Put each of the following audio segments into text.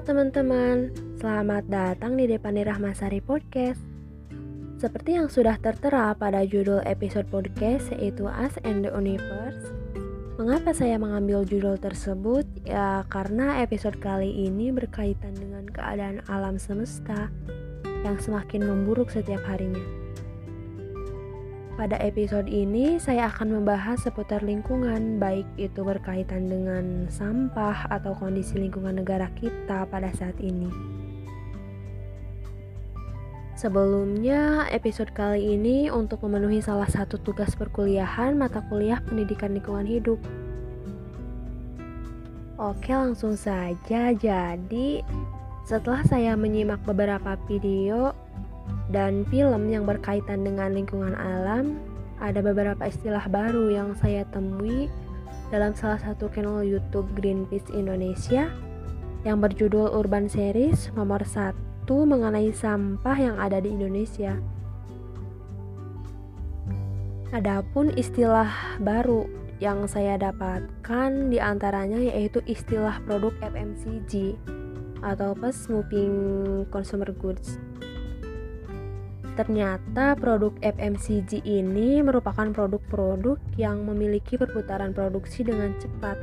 teman-teman, selamat datang di Depani Rahmasari Podcast. Seperti yang sudah tertera pada judul episode podcast yaitu Us and the Universe. Mengapa saya mengambil judul tersebut? Ya karena episode kali ini berkaitan dengan keadaan alam semesta yang semakin memburuk setiap harinya. Pada episode ini, saya akan membahas seputar lingkungan, baik itu berkaitan dengan sampah atau kondisi lingkungan negara kita pada saat ini. Sebelumnya, episode kali ini untuk memenuhi salah satu tugas perkuliahan mata kuliah Pendidikan Lingkungan Hidup. Oke, langsung saja. Jadi, setelah saya menyimak beberapa video dan film yang berkaitan dengan lingkungan alam, ada beberapa istilah baru yang saya temui dalam salah satu channel YouTube Greenpeace Indonesia yang berjudul Urban Series nomor 1 mengenai sampah yang ada di Indonesia. Adapun istilah baru yang saya dapatkan di antaranya yaitu istilah produk FMCG atau Fast Moving Consumer Goods Ternyata produk FMCG ini merupakan produk-produk yang memiliki perputaran produksi dengan cepat.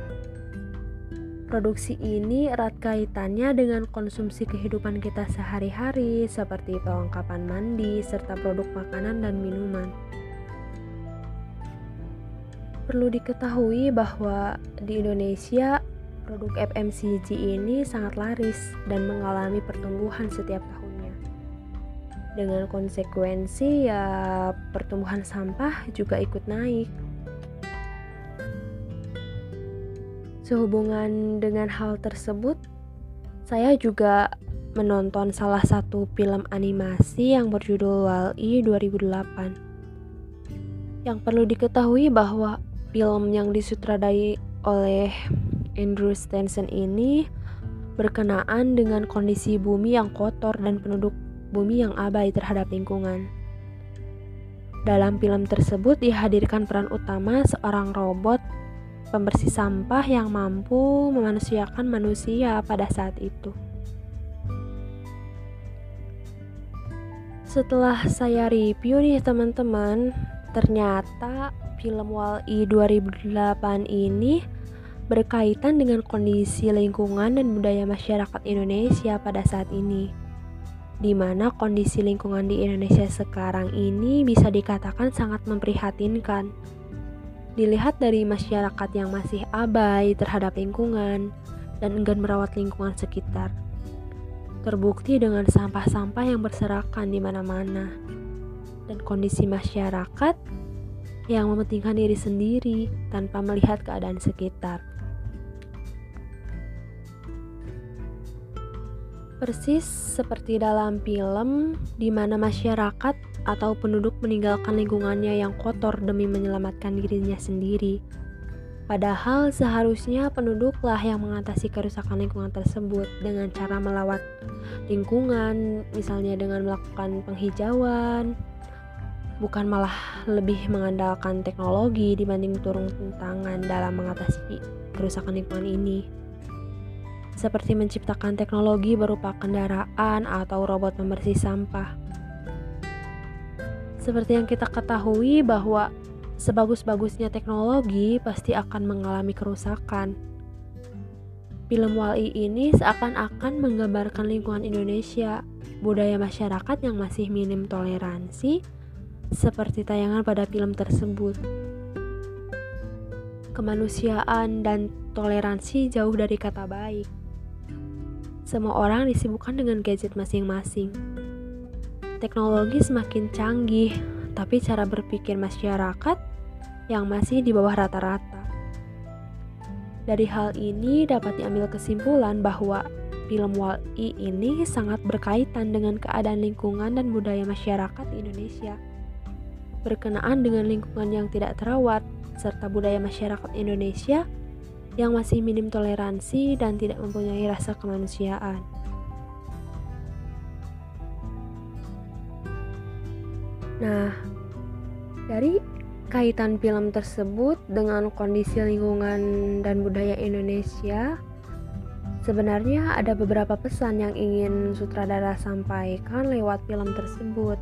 Produksi ini erat kaitannya dengan konsumsi kehidupan kita sehari-hari seperti perlengkapan mandi serta produk makanan dan minuman. Perlu diketahui bahwa di Indonesia produk FMCG ini sangat laris dan mengalami pertumbuhan setiap tahun dengan konsekuensi ya pertumbuhan sampah juga ikut naik. Sehubungan dengan hal tersebut, saya juga menonton salah satu film animasi yang berjudul Wall-E 2008. Yang perlu diketahui bahwa film yang disutradai oleh Andrew Stenson ini berkenaan dengan kondisi bumi yang kotor dan penduduk bumi yang abai terhadap lingkungan. Dalam film tersebut dihadirkan peran utama seorang robot pembersih sampah yang mampu memanusiakan manusia pada saat itu. Setelah saya review nih teman-teman, ternyata film Wall-E 2008 ini berkaitan dengan kondisi lingkungan dan budaya masyarakat Indonesia pada saat ini di mana kondisi lingkungan di Indonesia sekarang ini bisa dikatakan sangat memprihatinkan. Dilihat dari masyarakat yang masih abai terhadap lingkungan dan enggan merawat lingkungan sekitar. Terbukti dengan sampah-sampah yang berserakan di mana-mana dan kondisi masyarakat yang mementingkan diri sendiri tanpa melihat keadaan sekitar. Persis seperti dalam film di mana masyarakat atau penduduk meninggalkan lingkungannya yang kotor demi menyelamatkan dirinya sendiri. Padahal seharusnya penduduklah yang mengatasi kerusakan lingkungan tersebut dengan cara melawat lingkungan, misalnya dengan melakukan penghijauan, bukan malah lebih mengandalkan teknologi dibanding turun tangan dalam mengatasi kerusakan lingkungan ini seperti menciptakan teknologi berupa kendaraan atau robot pembersih sampah. Seperti yang kita ketahui bahwa sebagus-bagusnya teknologi pasti akan mengalami kerusakan. Film Wall-E ini seakan-akan menggambarkan lingkungan Indonesia, budaya masyarakat yang masih minim toleransi, seperti tayangan pada film tersebut. Kemanusiaan dan toleransi jauh dari kata baik. Semua orang disibukkan dengan gadget masing-masing. Teknologi semakin canggih, tapi cara berpikir masyarakat yang masih di bawah rata-rata. Dari hal ini dapat diambil kesimpulan bahwa film Wall-E ini sangat berkaitan dengan keadaan lingkungan dan budaya masyarakat Indonesia. Berkenaan dengan lingkungan yang tidak terawat, serta budaya masyarakat Indonesia yang masih minim toleransi dan tidak mempunyai rasa kemanusiaan. Nah, dari kaitan film tersebut dengan kondisi lingkungan dan budaya Indonesia, Sebenarnya ada beberapa pesan yang ingin sutradara sampaikan lewat film tersebut.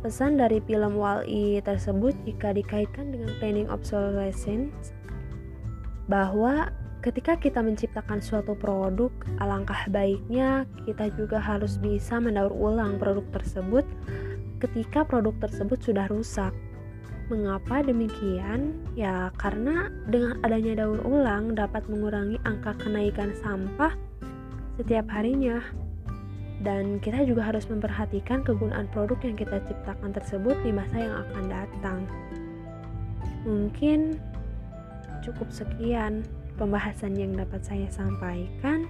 Pesan dari film Wall-E tersebut jika dikaitkan dengan planning obsolescence bahwa ketika kita menciptakan suatu produk, alangkah baiknya kita juga harus bisa mendaur ulang produk tersebut ketika produk tersebut sudah rusak. Mengapa demikian? Ya, karena dengan adanya daur ulang dapat mengurangi angka kenaikan sampah setiap harinya. Dan kita juga harus memperhatikan kegunaan produk yang kita ciptakan tersebut di masa yang akan datang. Mungkin cukup sekian pembahasan yang dapat saya sampaikan.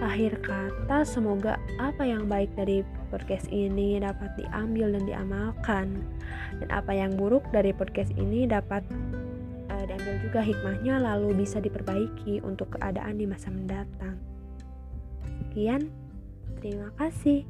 Akhir kata, semoga apa yang baik dari podcast ini dapat diambil dan diamalkan, dan apa yang buruk dari podcast ini dapat uh, diambil juga hikmahnya, lalu bisa diperbaiki untuk keadaan di masa mendatang. Sekian, terima kasih.